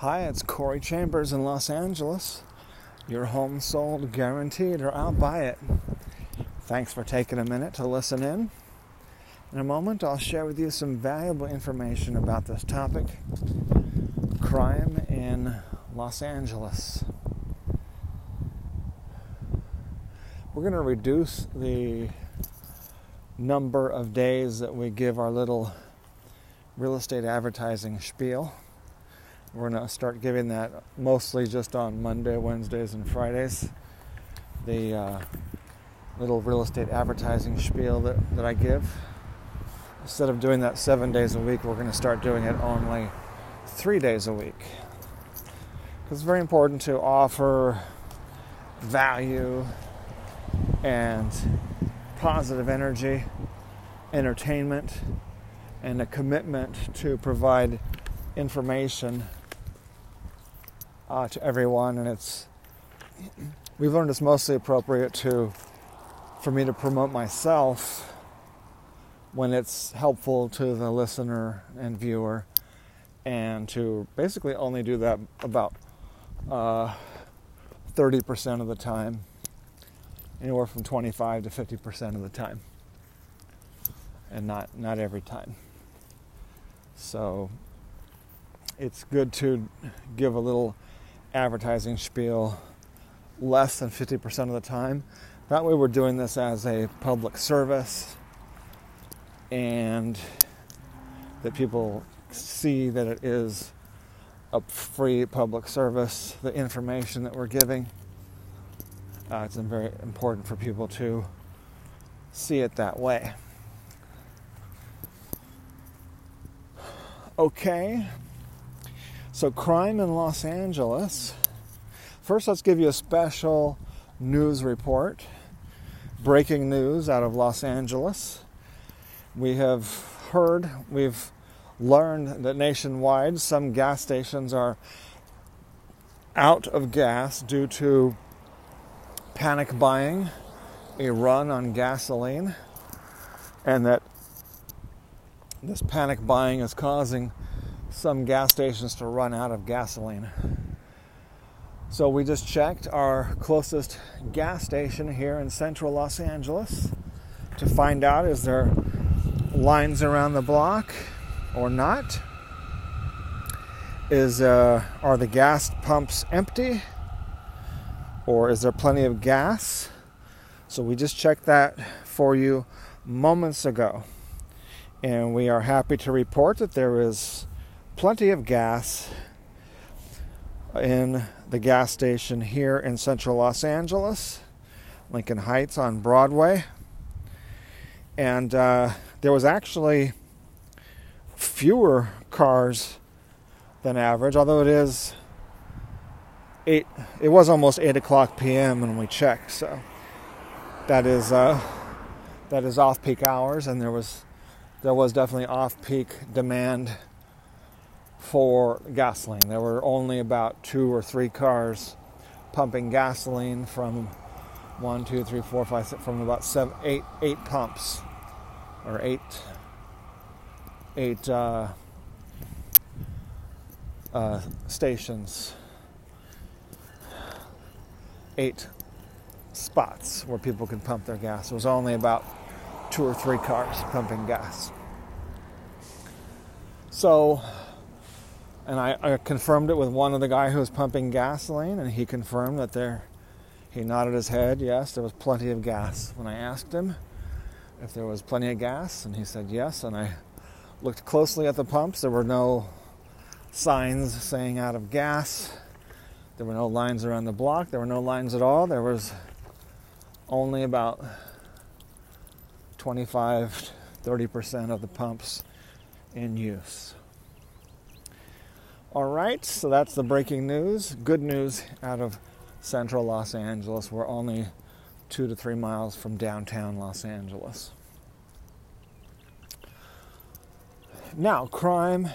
Hi, it's Corey Chambers in Los Angeles. Your home sold guaranteed, or I'll buy it. Thanks for taking a minute to listen in. In a moment, I'll share with you some valuable information about this topic crime in Los Angeles. We're going to reduce the number of days that we give our little real estate advertising spiel. We're going to start giving that mostly just on Monday, Wednesdays, and Fridays. The uh, little real estate advertising spiel that, that I give. Instead of doing that seven days a week, we're going to start doing it only three days a week. Because it's very important to offer value and positive energy, entertainment, and a commitment to provide information uh, to everyone. And it's we've learned it's mostly appropriate to for me to promote myself when it's helpful to the listener and viewer, and to basically only do that about uh, 30% of the time, anywhere from 25 to 50% of the time, and not, not every time. So it's good to give a little advertising spiel less than 50% of the time. That way, we're doing this as a public service and that people see that it is a free public service, the information that we're giving. Uh, it's very important for people to see it that way. Okay, so crime in Los Angeles. First, let's give you a special news report. Breaking news out of Los Angeles. We have heard, we've learned that nationwide some gas stations are out of gas due to panic buying, a run on gasoline, and that this panic buying is causing some gas stations to run out of gasoline. So we just checked our closest gas station here in central Los Angeles to find out is there lines around the block or not? Is uh, are the gas pumps empty, or is there plenty of gas? So we just checked that for you moments ago, and we are happy to report that there is plenty of gas in the gas station here in central Los Angeles, Lincoln Heights on Broadway. And uh, there was actually fewer cars than average, although it is eight. It was almost eight o'clock p.m. when we checked, so that is uh, that is off-peak hours, and there was there was definitely off-peak demand for gasoline. There were only about two or three cars pumping gasoline from one, two, three, four, five, six, from about seven, eight, eight pumps or eight, eight uh, uh, stations, eight spots where people could pump their gas. There was only about two or three cars pumping gas. So and I, I, confirmed it with one of the guy who was pumping gasoline, and he confirmed that there. He nodded his head. Yes, there was plenty of gas. When I asked him if there was plenty of gas, and he said yes, and I looked closely at the pumps. There were no signs saying out of gas. There were no lines around the block. There were no lines at all. There was only about 25, 30% of the pumps in use. All right, so that's the breaking news. Good news out of central Los Angeles. We're only two to three miles from downtown Los Angeles. Now, crime.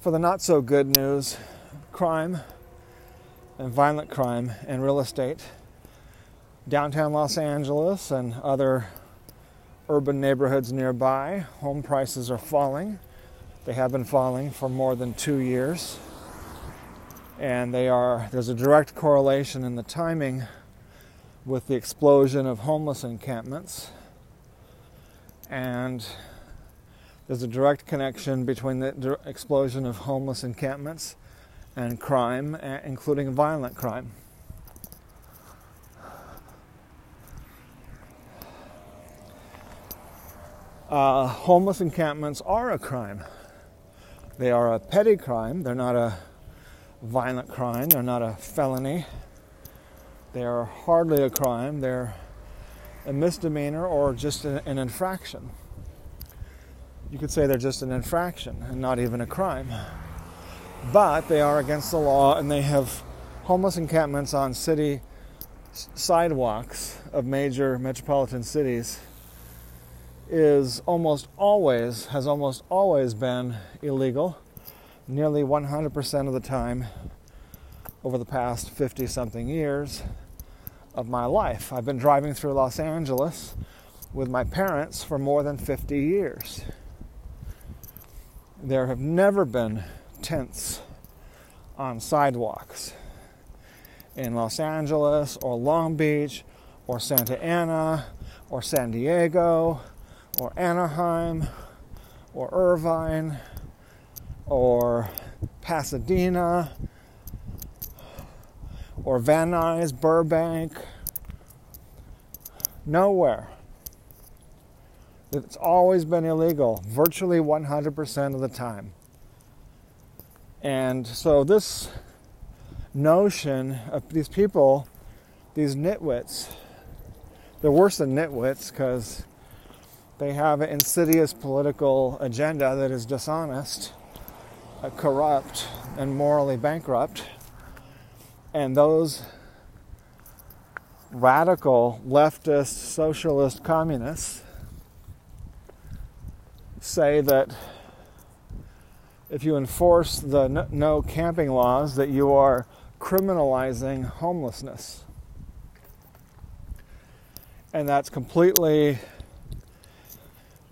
For the not so good news, crime and violent crime and real estate. Downtown Los Angeles and other urban neighborhoods nearby, home prices are falling they have been falling for more than two years. And they are there's a direct correlation in the timing with the explosion of homeless encampments. And there's a direct connection between the explosion of homeless encampments and crime, including violent crime. Uh, homeless encampments are a crime. They are a petty crime. They're not a violent crime. They're not a felony. They are hardly a crime. They're a misdemeanor or just an infraction. You could say they're just an infraction and not even a crime. But they are against the law and they have homeless encampments on city sidewalks of major metropolitan cities is almost always, has almost always been illegal, nearly 100% of the time over the past 50 something years of my life. I've been driving through Los Angeles with my parents for more than 50 years. There have never been tents on sidewalks in Los Angeles or Long Beach or Santa Ana or San Diego or Anaheim or Irvine or Pasadena or Van Nuys, Burbank. Nowhere. It's always been illegal, virtually 100% of the time. And so, this notion of these people, these nitwits, they're worse than nitwits because they have an insidious political agenda that is dishonest, uh, corrupt, and morally bankrupt. And those radical leftist socialist communists say that if you enforce the no camping laws that you are criminalizing homelessness. And that's completely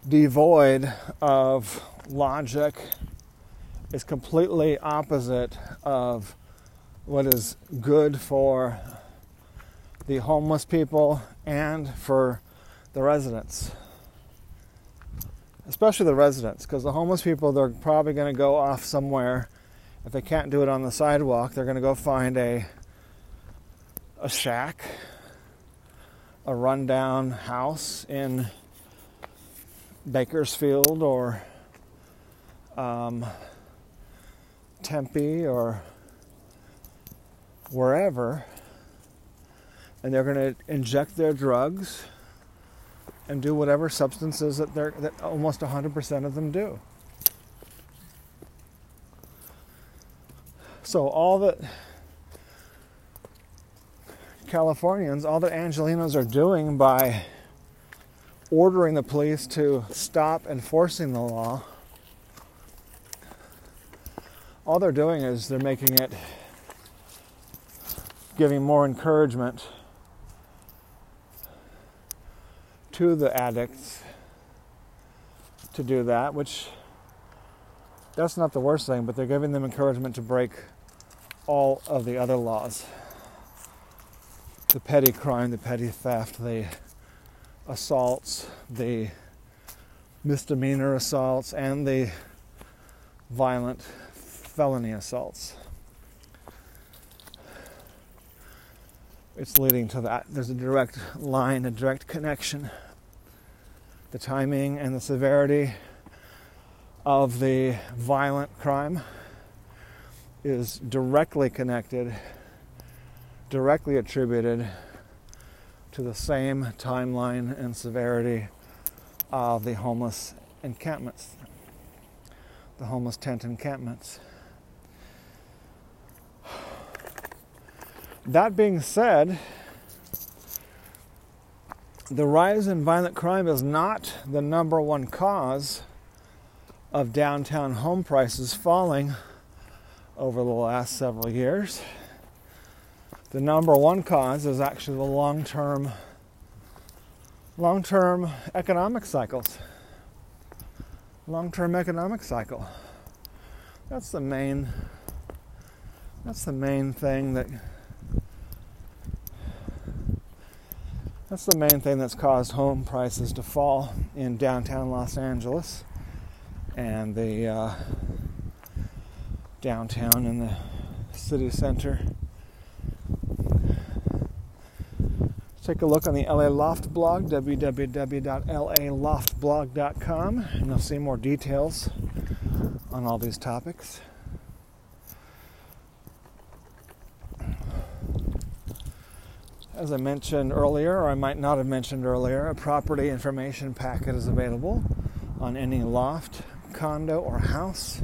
devoid of logic is completely opposite of what is good for the homeless people and for the residents. Especially the residents, because the homeless people, they're probably going to go off somewhere. If they can't do it on the sidewalk, they're going to go find a, a shack, a rundown house in Bakersfield or um, Tempe or wherever, and they're going to inject their drugs and do whatever substances that they're that almost 100% of them do. So all that Californians, all that Angelenos are doing by ordering the police to stop enforcing the law, all they're doing is they're making it, giving more encouragement to the addicts to do that, which that's not the worst thing, but they're giving them encouragement to break all of the other laws. The petty crime, the petty theft, the assaults, the misdemeanor assaults, and the violent felony assaults. It's leading to that. There's a direct line, a direct connection. The timing and the severity of the violent crime is directly connected, directly attributed to the same timeline and severity of the homeless encampments, the homeless tent encampments. That being said, the rise in violent crime is not the number one cause of downtown home prices falling over the last several years the number one cause is actually the long-term long-term economic cycles. Long-term economic cycle. That's the main That's the main thing that that's the main thing that's caused home prices to fall in downtown Los Angeles and the uh, downtown in the city center. Take a look on the LA Loft blog, www.laloftblog.com, and you'll see more details on all these topics. As I mentioned earlier, or I might not have mentioned earlier, a property information packet is available on any loft, condo, or house.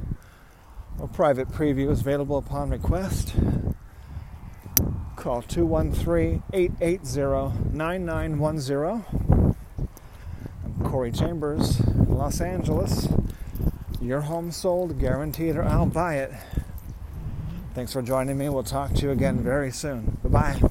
A private preview is available upon request. Call 213 880 9910. I'm Corey Chambers, Los Angeles. Your home sold, guaranteed, or I'll buy it. Thanks for joining me. We'll talk to you again very soon. Bye bye.